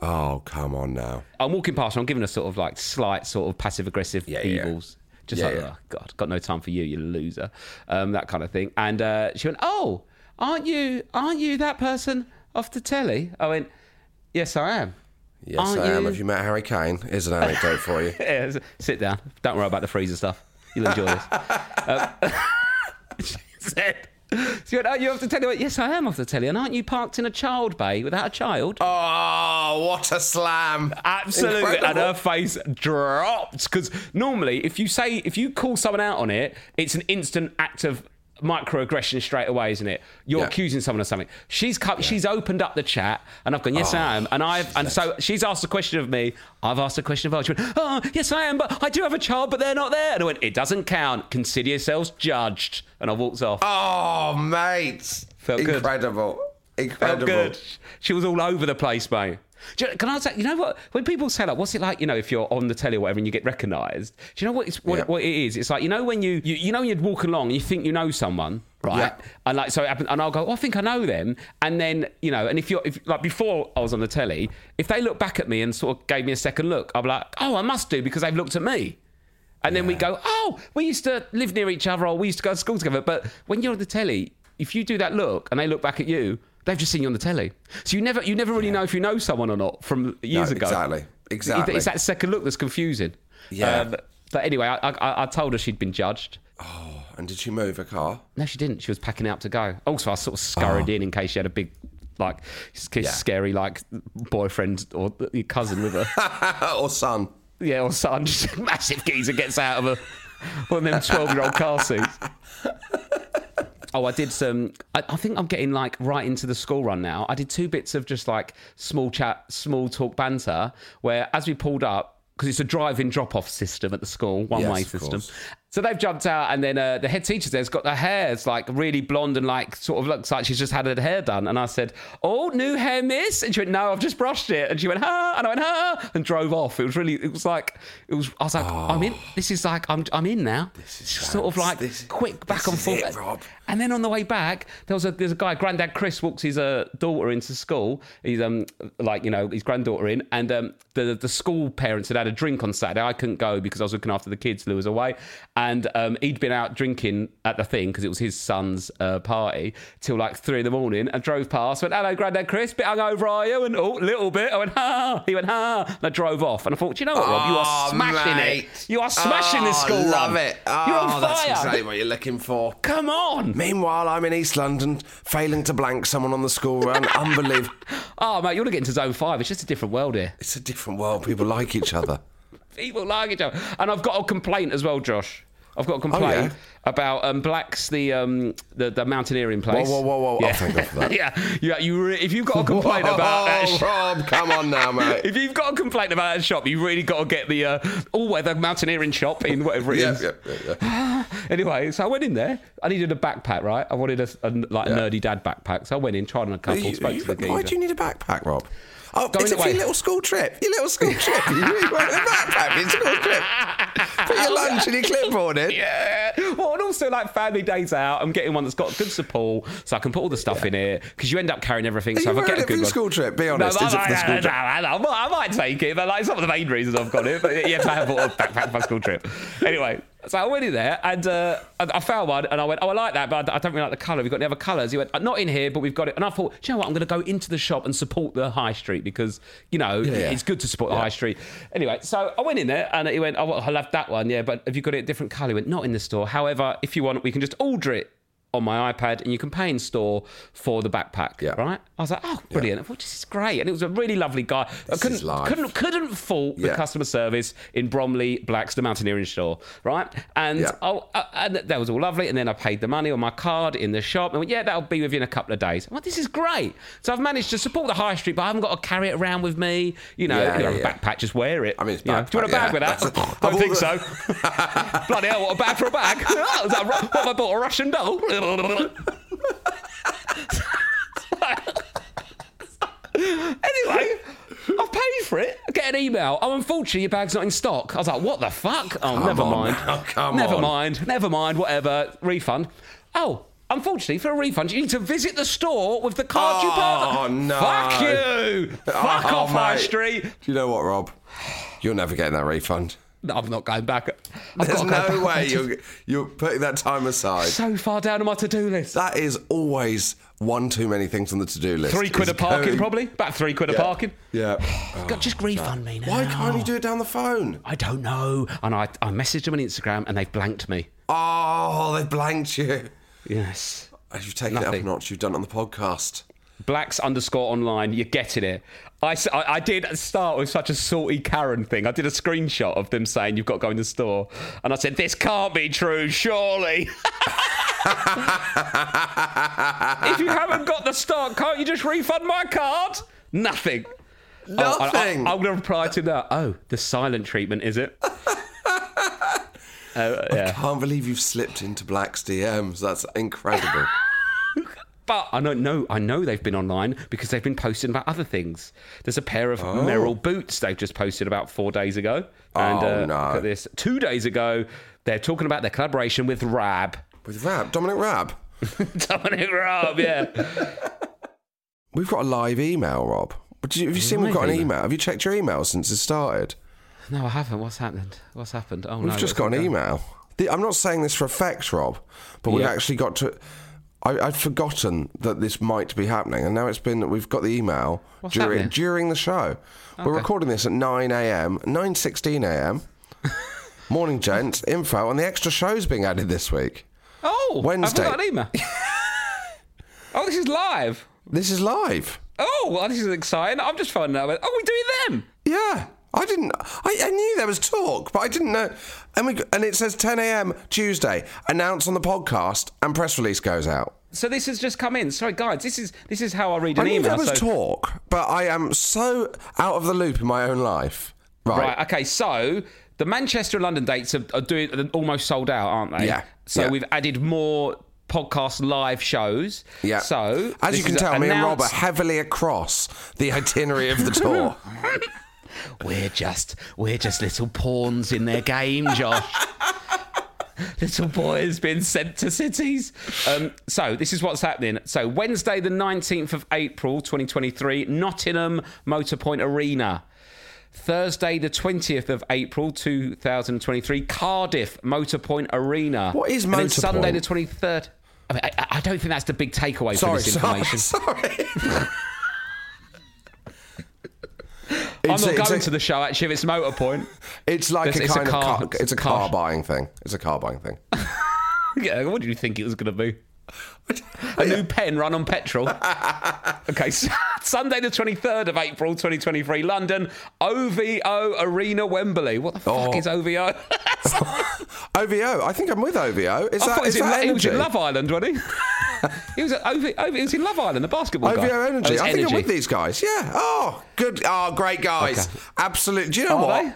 Oh, come on now. I'm walking past her. I'm giving her sort of like slight sort of passive aggressive Yeah, yeah. evils. Just Yeah, like, yeah. oh, God, got no time for you, you loser. Um, that kind of thing. And uh, she went, oh, aren't you, aren't you that person off the telly? I went, yes, I am. Yes, Aren't I am. you? Have you met Harry Kane? Here's an anecdote for you. Yeah, sit down. Don't worry about the freezer stuff. You'll enjoy this. um, she said, she went, oh, you have to tell you, yes, I am off the telly. And aren't you parked in a child bay without a child? Oh, what a slam! Absolutely. And her face dropped. Because normally, if you say, if you call someone out on it, it's an instant act of microaggression straight away, isn't it? You're Yeah. accusing someone of something. She's cut, she's opened up the chat, and I've gone, yes, I oh, am. And I've, and so she's asked a question of me. I've asked a question of her. She went, oh, yes, I am, but I do have a child, but they're not there. And I went, it doesn't count. Consider yourselves judged. And I walked off. Oh, mate. Felt good. Incredible. Felt Incredible. good. She was all over the place, mate. You- Can I say, you know what? When people say like, what's it like, you know, if you're on the telly or whatever and you get recognised, do you know what, it's, what, Yeah. what it is? It's like, you know, when you, you, you know, you'd walk along and you think you know someone, right? Yeah. And like, so it happened, and I'll go, oh, I think I know them. And then, you know, and if you're, if, like before I was on the telly, if they look back at me and sort of gave me a second look, I'll be like, oh, I must do because they've looked at me. And then we go, oh, we used to live near each other or we used to go to school together. But when you're on the telly, if you do that look and they look back at you, they've just seen you on the telly. So you never you never really know if you know someone or not from years No, ago. exactly. Exactly. It's that second look that's confusing. Yeah. Um, but anyway, I, I, I told her she'd been judged. Oh, and did she move a car? No, she didn't. She was packing out to go. Also, I sort of scurried in in case she had a big, like, Oh. Yeah. scary, like, boyfriend or cousin with her. or son? Yeah, or son, just a massive geezer gets out of a one of them twelve-year-old car seats. Oh, I did some. I, I think I'm getting like right into the school run now. I did two bits of just like small chat, small talk banter, where as we pulled up, because it's a drive-in drop-off system at the school, one-way Yes, system. course. So they've jumped out, and then uh, the head teacher there's got her hair. It's like really blonde and like sort of looks like she's just had her hair done. And I said, "Oh, new hair, miss?" And she went, "No, I've just brushed it." And she went, "Ha!" And I went, "Ha!" And drove off. It was really. It was like. It was. I was like, "I'm in. This is like. I'm. I'm in now." This is sort of like this- quick back and forth. it. And then on the way back, there was a there's a guy, Granddad Chris, walks his uh, daughter into school. He's um like you know his granddaughter in, and um the the school parents had had a drink on Saturday. I couldn't go because I was looking after the kids. Lou was away, and um he'd been out drinking at the thing because it was his son's uh, party till like three in the morning. And drove past, went hello, Granddad Chris, bit hungover are you? And oh, little bit. I went ha. He went ha. And I drove off, and I thought, you know what, Rob, you are Oh, smashing mate. it. You are smashing this Oh, school love run. it. Oh, You're on fire. that's exactly what you're looking for. Come on. Meanwhile, I'm in East London, failing to blank someone on the school run. Unbelievable. Oh, mate, you want to get into zone five. It's just a different world here. It's a different world. People like each other. People like each other. And I've got a complaint as well, Josh. I've got a complaint Oh, yeah? about um, Black's, the, um, the the mountaineering place. Whoa, whoa, whoa, whoa. Oh, Yeah. thank God for that. yeah, yeah. You re- if you've got a complaint about that, Oh, sh- Rob, come on now, mate. if you've got a complaint about that shop, you really got to get the uh, all-weather mountaineering shop in whatever it is. yeah, yeah, yeah. Anyway, so I went in there. I needed a backpack, right? I wanted a, a like nerdy dad backpack. So I went in, tried on a couple, You- spoke you- to the why do you need a backpack, Rob? Oh, Going it's a for away. your little school trip. Your little school trip. You really want a backpack your school trip. Put your lunch and your clipboard in. Yeah. Well, and also like family days out, I'm getting one that's got good support, so I can put all the stuff in it because you end up carrying everything. Are so you if I get wearing a good one, school trip? Be honest. but is it for the I, school I, trip? I, I, might- I might take it, but like it's not the main reasons I've got it. But yes, I have bought a backpack for my school trip. Anyway, so I went in there and uh, I, found one and I went, oh, I like that, but I don't really like the colour. We've got any other colours? He went, "Uh, not in here, but we've got it. And I thought, do you know what? I'm going to go into the shop and support the high street because you know yeah. it's good to support the high street. Anyway, so I went in there and he went, oh, well, I love that one, yeah, but have you got it a different colour? He went, not in the store. However, if you want, we can just order it on my iPad, and you can pay in store for the backpack. Yeah. Right? I was like, oh, brilliant! I thought this is great, and it was a really lovely guy. I couldn't is live. couldn't couldn't fault the customer service in Bromley Blacks, the mountaineering store. Right? And Yeah. oh, uh, and that was all lovely. And then I paid the money on my card in the shop, and went, yeah, that'll be within a couple of days. I'm like, this is great. So I've managed to support the high street, but I haven't got to carry it around with me. You know, Yeah, you know, yeah, a yeah. backpack, just wear it. I mean, it's You know, do you want a bag with that? Of Don't think the- so. Bloody hell, what a bag for a bag. What have I bought? A Russian doll? anyway, I've paid for it. I get an email. Oh, unfortunately, your bag's not in stock. I was like, what the fuck? Oh, never on mind. now, come never on. mind. Never mind. Whatever. Refund. Oh. Unfortunately, for a refund, you need to visit the store with the card you bought. Oh, no. Fuck you! Oh, fuck Oh, off, High. Street! Do you know what, Rob? You're never getting that refund. I'm not going back. I've There's to no way you're, you're putting that time aside. so far down on my to-do list. That is always one too many things on the to-do list. Three quid of parking, going- probably. About three quid Yeah. parking. Yeah. God, just oh, refund me now. Why can't you do it down the phone? I don't know. And I, I messaged them on Instagram and they've blanked me. Oh, they blanked you. Yes. You've taken it up a notch. You've done it on the podcast. Blacks underscore online. You're getting it. I, I did start with such a salty Karen thing. I did a screenshot of them saying you've got going to go in the store, and I said this can't be true, surely. if you haven't got the stock, can't you just refund my card? Nothing. Oh, Nothing. I, am going to reply to that. Oh, the silent treatment is it? Uh, yeah. I can't believe you've slipped into Black's DMs. That's incredible. But I don't know. I know they've been online because they've been posting about other things. There's a pair of Merrell boots they've just posted about four days ago. And Oh, uh, no. look at this. Two days ago, they're talking about their collaboration with Rab. With Rab, Dominic Raab. Dominic Raab, yeah. We've got a live email, Rob. But you, have you seen we've got an email? Have you checked your email since it started? no, I haven't. What's happened? What's happened? Oh no. We've no, just what's got an happened? email. The, I'm not saying this for effect, Rob, but we've actually got to. I, I'd forgotten that this might be happening, and now it's been. That we've got the email What's during happening? during the show. We're recording this at 9 a.m. 9:16 a.m. Morning, gents. Info on the extra shows being added this week. Oh, Wednesday. I've got an email. oh, this is live. This is live. Oh, well, this is exciting. I'm just finding out. Oh, we're doing them. Yeah. I didn't. I, I knew there was talk, but I didn't know. And we and it says 10 a.m. Tuesday. Announce on the podcast, and press release goes out. So this has just come in. Sorry, guys. This is this is how I read I an knew email. there was so- talk, but I am so out of the loop in my own life. Right. Right. Okay. So the Manchester and London dates are, are doing are almost sold out, aren't they? Yeah, So yeah. we've added more podcast live shows. Yeah. So as you can tell, me and Rob are heavily across the itinerary of the tour. We're just we're just little pawns in their game, Josh. little boy boys being sent to cities. Um, so this is what's happening. So Wednesday, the nineteenth of April, twenty twenty three, Nottingham Motorpoint Arena. Thursday, the 20th of April 2023, Cardiff Motorpoint Arena. What is Motorpoint? Sunday, the 23rd. I, mean, I, I don't think that's the big takeaway sorry, from this sorry, information. sorry. I'm not going a- to the show actually if it's Motorpoint. It's like It's- a it's a kind car- of car, it's a car- car buying thing. It's a car buying thing. Yeah, what did you think it was going to be? A new pen run on petrol. okay, so Sunday the 23rd of April 2023, London, OVO Arena Wembley. What the fuck Oh. is OVO? OVO. I think I'm with OVO. Is I that, in, that he was in? Love Island, wasn't he? He was at OVO, he was in Love Island, the basketball guy. OVO energy. Oh, I think I'm with these guys. Yeah. Oh, good. Oh, great guys. Okay. Absolute. Do you know Are what? they?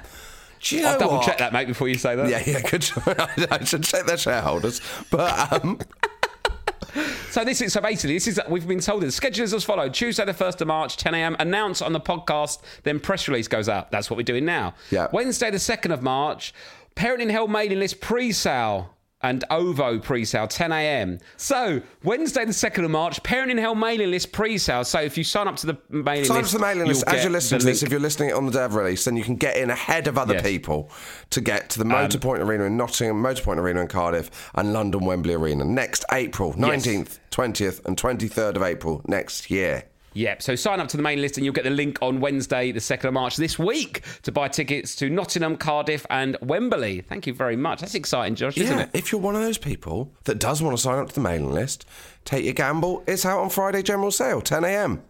Do you know I'll double what? check that, mate, before you say that. Yeah, yeah, good. I should check their shareholders. But um, So this is so basically this is we've been told the schedule is as follows: Tuesday the first of March, 10 a.m. Announce on the podcast, then press release goes out. That's what we're doing now. Yeah. Wednesday the second of March, Parenting Hell mailing list pre-sale. And OVO pre-sale, 10 a.m. So Wednesday, the second of March, Parenting Hell mailing list pre-sale. So if you sign up to the mailing sign up list, to the mailing list as you're listening to this. link. If you're listening on the dev release, then you can get in ahead of other Yes. people to get to the Motorpoint Arena in Nottingham, Motorpoint Arena in Cardiff, and London Wembley Arena next April, 19th, 20th, and 23rd of April next year. Yep. So sign up to the main list and you'll get the link on Wednesday, the 2nd of March this week to buy tickets to Nottingham, Cardiff, and Wembley. Thank you very much. That's exciting, Josh, isn't it? if you're one of those people that does want to sign up to the mailing list, take your gamble. It's out on Friday general sale, 10 a.m.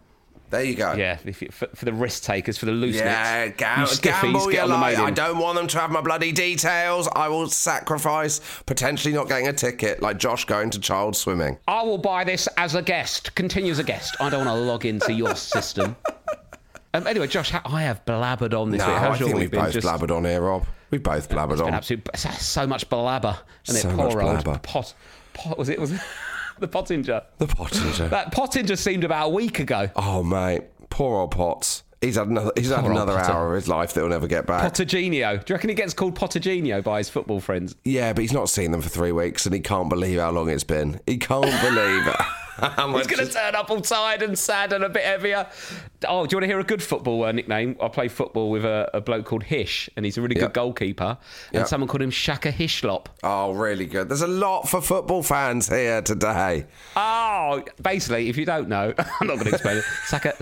There you go. Yeah, if you, for, for the risk takers, for the loose Yeah, necks. ga- you gamble your life. I don't want them to have my bloody details. I will sacrifice potentially not getting a ticket, like Josh going to child swimming. I will buy this as a guest. Continue as a guest. I don't want to log into your system. Um, anyway, Josh, I have blabbered on this No. How's I think we've both Just- blabbered on here, Rob. We both blabbered on. absolute, so much blabber. And So it much poor old blabber. pot, pot. Was it? Was it the Pottinger? The Pottinger. That Pottinger seemed about a week ago. Oh mate, poor old Potts. He's had another. He's had Poor another Potter. hour of his life that he'll never get back. Potterginio. Do you reckon he gets called Potterginio by his football friends? Yeah, but he's not seen them for three weeks, and he can't believe how long it's been. He can't believe it. How He's going to turn up all tired and sad and a bit heavier. Oh, do you want to hear a good football uh, nickname? I play football with a, a bloke called Hish, and he's a really Yep. good goalkeeper. And Yep. someone called him Shaka Hishlop. Oh, really good. There's a lot for football fans here today. Oh, basically, if you don't know, I'm not going to explain it. Shaka,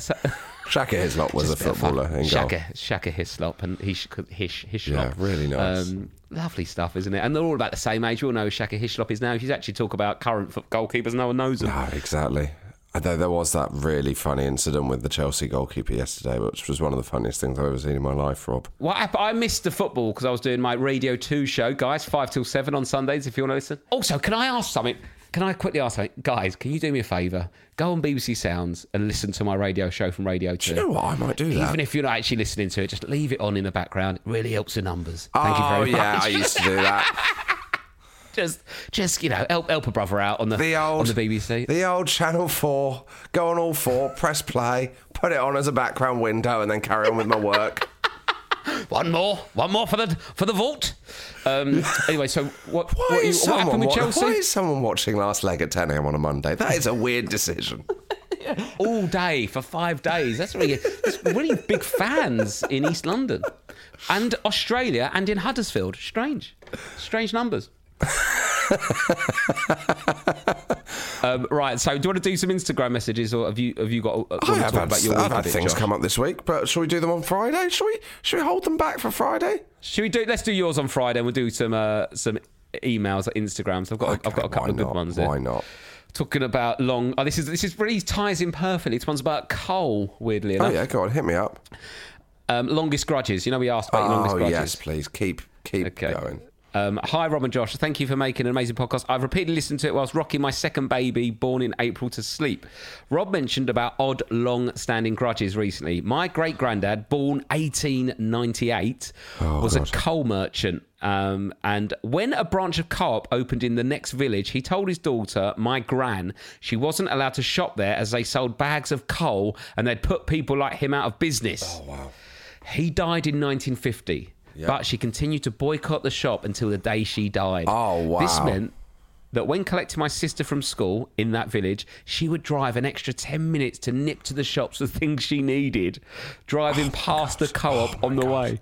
Shaka Hislop was a Just bit of fun. footballer in goal. Shaka, Shaka Hislop and Hish, Hish, Hishlop. Yeah, really nice. Um, lovely stuff, isn't it? And they're all about the same age. We all know who Shaka Hislop is now. If you actually talk about current goalkeepers, no one knows them. No, exactly. Although there was that really funny incident with the Chelsea goalkeeper yesterday, which was one of the funniest things I've ever seen in my life, Rob. What happened? I missed the football because I was doing my Radio 2 show, guys, 5 till 7 on Sundays if you want to listen. Also, can I ask something? Can I quickly ask? Guys, can you do me a favour? Go on BBC Sounds and listen to my radio show from Radio 2. Do you know what? I might do that. Even if you're not actually listening to it, just leave it on in the background. It really helps the numbers. Thank oh, you very yeah, much. I used to do that. just, just you know, help help a brother out on the, The old on the BBC. The old Channel 4. Go on all four, press play, put it on as a background window, and then carry on with my work. One more, one more for the for the vault. Um, anyway, so what? Why, what, you- is what happened with Chelsea? why is someone watching Last Leg at 10 a.m. on a Monday? That is a weird decision. all day for five days. That's really, that's really big fans in East London and Australia and in Huddersfield. Strange, strange numbers. um, right, so do you want to do some Instagram messages, or have you have you got? Uh, I have had, about your I've a had things Josh? come up this week, but shall we do them on Friday? Shall we? Shall we hold them back for Friday? Should we do? Let's do yours on Friday. and We'll do some uh, some emails at Instagrams. So I've got I've got a couple of good not? ones there. Why not? Talking about long. Oh, this is this is really ties in perfectly. This one's about coal. Weirdly enough. Oh enough, yeah, go on, hit me up. um, longest grudges. You know, we asked about your longest Oh grudges. yes, please keep keep Okay. going. Um, hi, Rob and Josh. Thank you for making an amazing podcast. I've repeatedly listened to it whilst rocking my second baby, born in April, to sleep. Rob mentioned about odd, long standing grudges recently. My great granddad, born 1898, was a coal merchant. Um, and when a branch of co op opened in the next village, he told his daughter, my gran, she wasn't allowed to shop there as they sold bags of coal and they'd put people like him out of business. Oh, wow. He died in 1950, but she continued to boycott the shop until the day she died. Oh, wow. This meant that when collecting my sister from school in that village, she would drive an extra 10 minutes to nip to the shops for things she needed, driving past the co op on the way.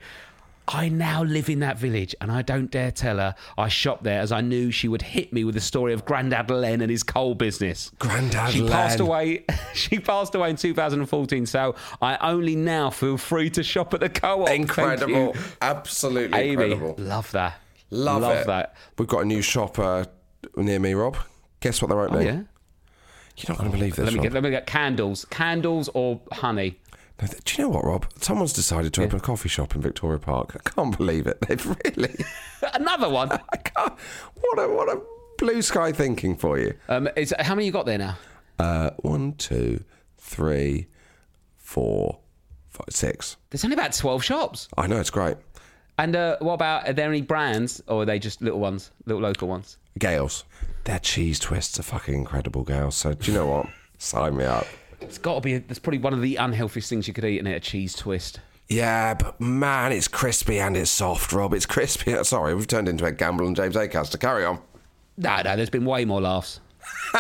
I now live in that village and I don't dare tell her I shopped there as I knew she would hit me with the story of Grandad Len and his coal business. Grandad She passed away she passed away in 2014 so I only now feel free to shop at the co-op. Incredible, absolutely Amy, incredible. love that. Love, love that. We've got a new shop uh, near me, Rob. Guess what they're Oh, opening? yeah. You're not going to believe this. Let me get let me get candles. Candles or honey. No, Do you know what, Rob? Someone's decided to open a coffee shop in Victoria Park. I can't believe it. They've really. Another one. I can't. What a what a blue sky thinking for you. um, is, how many you got there now? Uh, one, two, three, four, five, six. There's only about 12 shops. I know it's great. And uh, what about, are there any brands or are they just little ones, little local ones? Gail's. Their cheese twists are fucking incredible, Gail's. So do you know what? Sign me up. It's got to be, that's probably one of the unhealthiest things you could eat in it, a cheese twist. Yeah, but man, it's crispy and it's soft, Rob. It's crispy. Sorry, we've turned into Ed Gamble and James Acaster. Carry on. No, no, there's been way more laughs.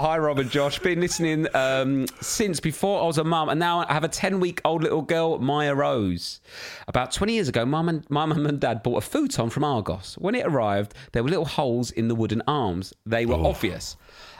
Hi, Rob and Josh. Been listening um, since before I was a mum, and now I have a 10 week old little girl, Maya Rose. About 20 years ago, mum and, my mum and dad bought a futon from Argos. When it arrived, there were little holes in the wooden arms. They were obvious.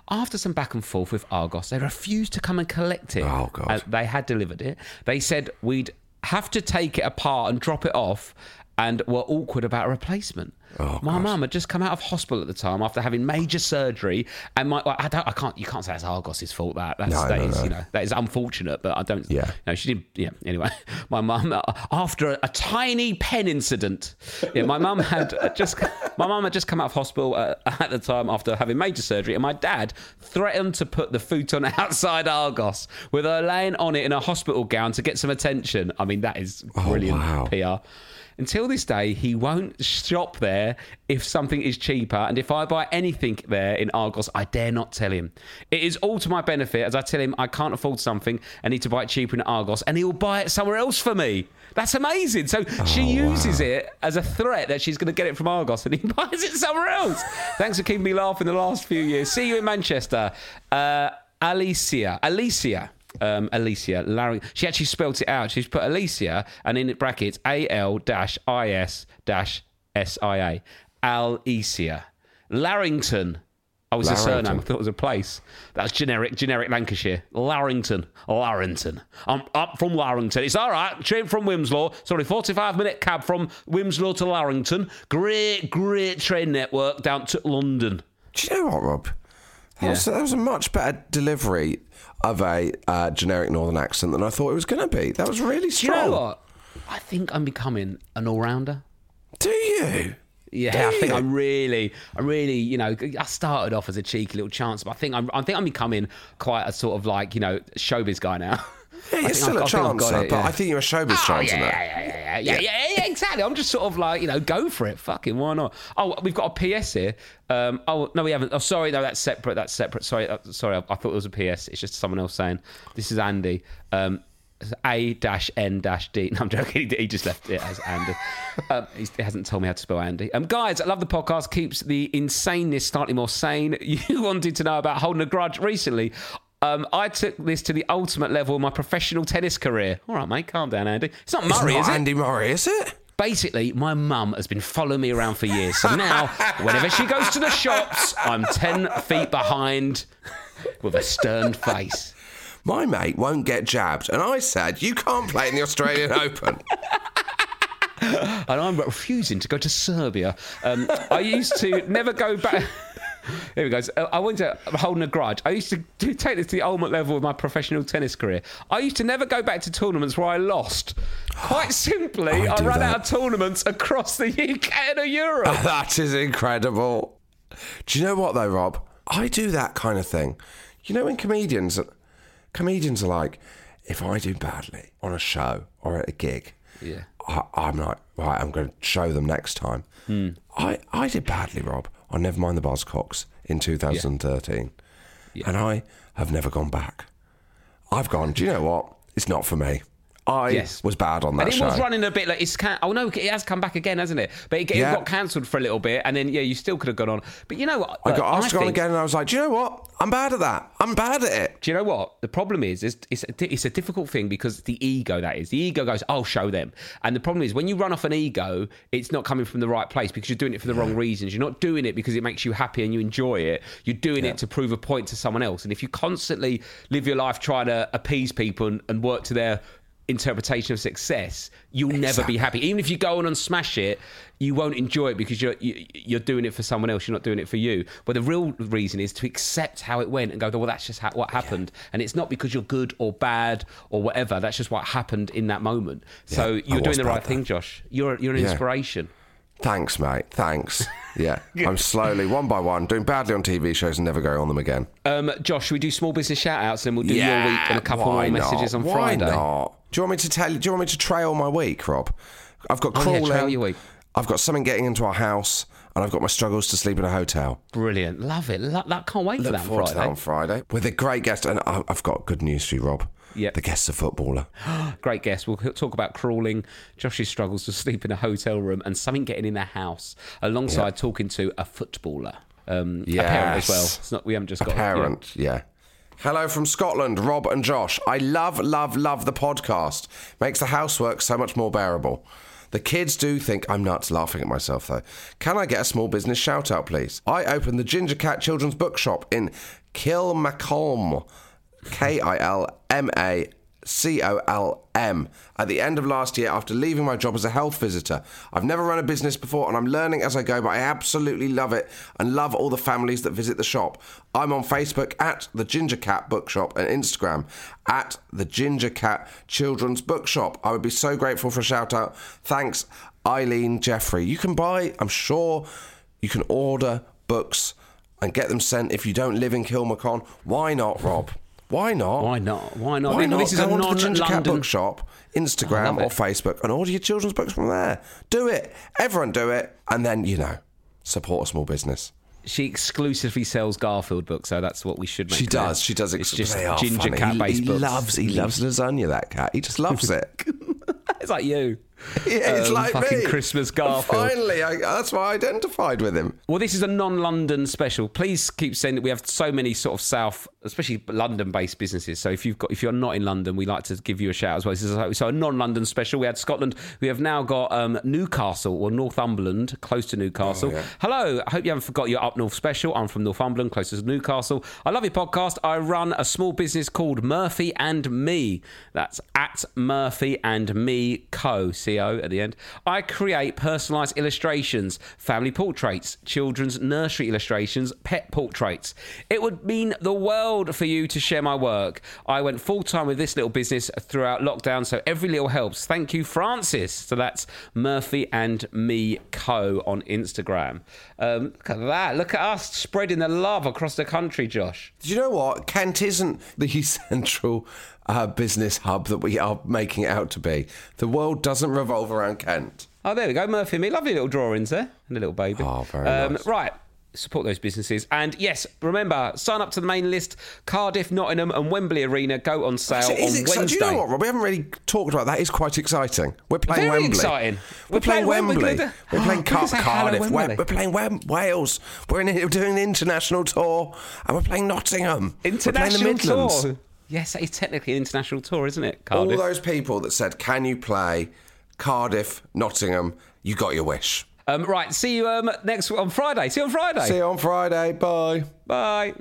After some back and forth with Argos, they refused to come and collect it. Oh, God. Uh, they had delivered it. They said we'd have to take it apart and drop it off, and were awkward about a replacement. Oh, my mum had just come out of hospital at the time after having major surgery, and my I don't I can't you can't say it's Argos's fault that that's No, that no, is, no. you know that is unfortunate, but I don't Yeah. you know she didn't yeah anyway my mum uh, after a, a tiny pen incident yeah my mum had just my mum had just come out of hospital uh, at the time after having major surgery, and my dad threatened to put the futon outside Argos with her laying on it in a hospital gown to get some attention. I mean that is brilliant wow. PR. Until this day, he won't shop there if something is cheaper. And if I buy anything there in Argos, I dare not tell him. It is all to my benefit as I tell him I can't afford something and need to buy it cheaper in Argos, and he will buy it somewhere else for me. That's amazing. So she uses it as a threat that she's going to get it from Argos and he buys it somewhere else. Thanks for keeping me laughing the last few years. See you in Manchester. Uh, Alicia. Alicia um, Alicia Larry. She actually spelt it out. She's put Alicia and in brackets A L dash I S dash S I A. Alicia. Larrington. I it was a surname. I thought it was a place. That's generic, generic Lancashire. Larrington. Larrington. I'm up from Larrington. It's all right. Train from Wilmslow. Sorry, 45 minute cab from Wilmslow to Larrington. Great, great train network down to London. Do you know what, Rob? That, was, that was a much better delivery of a uh, generic northern accent than I thought it was going to be. That was really Do you know what? I think I'm becoming an all rounder. Do you? Yeah, I think? I'm really, I'm really, you know, I started off as a cheeky little chance, but I think I'm, I think I'm becoming quite a sort of like, you know, showbiz guy now. Yeah, you're still I've- a I think I've chancer, but yeah. I think you're a showbiz Oh, chancer yeah, yeah, yeah, yeah, yeah, yeah, yeah, yeah, exactly. I'm just sort of like, you know, go for it. Fucking, why not? Oh, we've got a PS here. Um, oh, no, we haven't. Oh, sorry, no, that's separate. That's separate. Sorry, uh, sorry. I, I thought it was a PS. It's just someone else saying, this is Andy. Um, a dash N dash D. No, I'm joking. He just left it as Andy. Um, he's- he hasn't told me how to spell Andy. Um, guys, I love the podcast. Keeps the insaneness slightly more sane. You wanted to know about holding a grudge recently. Um, I took this to the ultimate level of my professional tennis career. All right, mate, calm down, Andy. It's not It's Murray, not is it? Andy Murray, is it? Basically, my mum has been following me around for years. So now, whenever she goes to the shops, I'm 10 feet behind with a stern face. My mate won't get jabbed, and I said, you can't play in the Australian Open. and I'm refusing to go to Serbia. Um, I used to never go back. Here we go. So, I went to holding a grudge. I used to take this to the ultimate level of my professional tennis career. I used to never go back to tournaments where I lost. Quite simply, I I, ran that. out of tournaments across the UK and Europe. that is incredible. Do you know what though, Rob? I do that kind of thing. You know when comedians comedians are like, if I do badly on a show or at a gig, Yeah. I, I'm like, right, I'm going to show them next time. Hmm. I, I did badly, Rob, Oh, on Nevermind the Buzzcocks in 2013. And I have never gone back. I've gone, do you know what? It's not for me. I Yes. was bad on that And it show. was running a bit like it's. Can- oh no, it has come back again, hasn't it? But it, it Yeah. got cancelled for a little bit, and then yeah, you still could have gone on. But you know what? I got asked to go on again and I was like, do you know what? I'm bad at that. I'm bad at it. Do you know what the problem is? Is it's a, it's a difficult thing because the ego that is the ego goes, I'll show them, and the problem is when you run off an ego, it's not coming from the right place because you're doing it for the wrong reasons. You're not doing it because it makes you happy and you enjoy it. You're doing it to prove a point to someone else. And if you constantly live your life trying to appease people and, and work to their interpretation of success, you'll never be happy. Even if you go on and smash it, you won't enjoy it because you're you, you're doing it for someone else. You're not doing it for you. But the real reason is to accept how it went and go, well, that's just ha- what happened, and it's not because you're good or bad or whatever. That's just what happened in that moment. So Yeah, I you're doing the right thing, then. Josh. You're you're an Yeah. inspiration. Thanks, mate. Thanks. Yeah. I'm slowly, one by one, doing badly on TV shows and never going on them again. Um, Josh, should we do small business shout outs and we'll do your week and a couple more messages not? on Why Friday? not? Do you want me to tell you? Do you want me to trail my week, Rob? I've got Oh, yeah, crawling. trail your week. I've got something getting into our house, and I've got my struggles to sleep in a hotel. Brilliant, love it. Lo- that can't wait for Look that on forward to that Friday. on Friday with a great guest, and I- I've got good news for you, Rob. Yeah. The guest's a footballer. Great guest. We'll talk about crawling, Josh's struggles to sleep in a hotel room, and something getting in their house, alongside talking to a footballer. um, a parent as well. Yes. It's not. We haven't just got a Parent, yeah. Hello from Scotland, Rob and Josh. I love, love, love the podcast. Makes the housework so much more bearable. The kids do think I'm nuts laughing at myself, though. Can I get a small business shout out, please? I opened the Ginger Cat Children's Bookshop in Kilmacolm, K I L M A C O L M, at the end of last year after leaving my job as a health visitor. I've never run a business before and I'm learning as I go, but I absolutely love it and love all the families that visit the shop. I'm on Facebook at the Ginger Cat Bookshop and Instagram at the Ginger Cat Children's Bookshop. I would be so grateful for a shout out. Thanks, Eileen Jeffrey. You can buy, I'm sure, you can order books and get them sent if you don't live in Kilmacolm. Why not, Rob? Why not? Why not? Why not? Why not? This is Go a onto the Ginger Cat Bookshop, Instagram or. Facebook, and order your children's books from there. Do it. Everyone do it. And then, you know, support a small business. She exclusively sells Garfield books, so that's what we should make. She clear. does. She does. It's just ginger cat He- based he, books. loves. He loves lasagna. That cat. He just loves it. It's like you. yeah, it's Um, like fucking me. Christmas Garfield. Finally, I, that's why I identified with him. Well, this is a non-London special. Please keep sending. That we have so many sort of South, especially London-based businesses. So if you've got, if you're not in London, we like to give you a shout as well. A, so a non-London special. We had Scotland. We have now got um, Newcastle or Northumberland, close to Newcastle. Oh, yeah. Hello. I hope you haven't forgot your up north special. I'm from Northumberland, close to Newcastle. I love your podcast. I run a small business called Murphy and Me. That's at Murphy and Me Co. Co at the end. I create personalised illustrations, family portraits, children's nursery illustrations, pet portraits. It would mean the world for you to share my work. I went full time with this little business throughout lockdown, so every little helps. Thank you, Francis. So that's Murphy and Me Co on Instagram. Um, look at that. Look at us spreading the love across the country, Josh. Do you know what? Kent isn't the central uh, business hub that we are making it out to be. The world doesn't revolve around Kent. Oh, there we go, Murphy and me. Lovely little drawings there, and a little baby. Oh, very um, nice. Right. Support those businesses. And yes, remember, sign up to the main list. Cardiff, Nottingham, and Wembley Arena go on sale So it is on exci- Wednesday. Do you know what, Rob? We haven't really talked about that. It's quite exciting. We're playing Very Wembley. exciting. We're, We're playing, playing Wembley. Wembley. We're playing Car- Cardiff. We're, Wembley. we're playing Wem- Wales. We're, in, we're doing the international tour, and we're playing Nottingham. we're playing the International Midlands. tour. Yes, it's technically an international tour, isn't it, All those people that said, "Can you play Cardiff, Nottingham?" You got your wish. Um, right, see you um, next on Friday. See you on Friday. See you on Friday. Bye. Bye.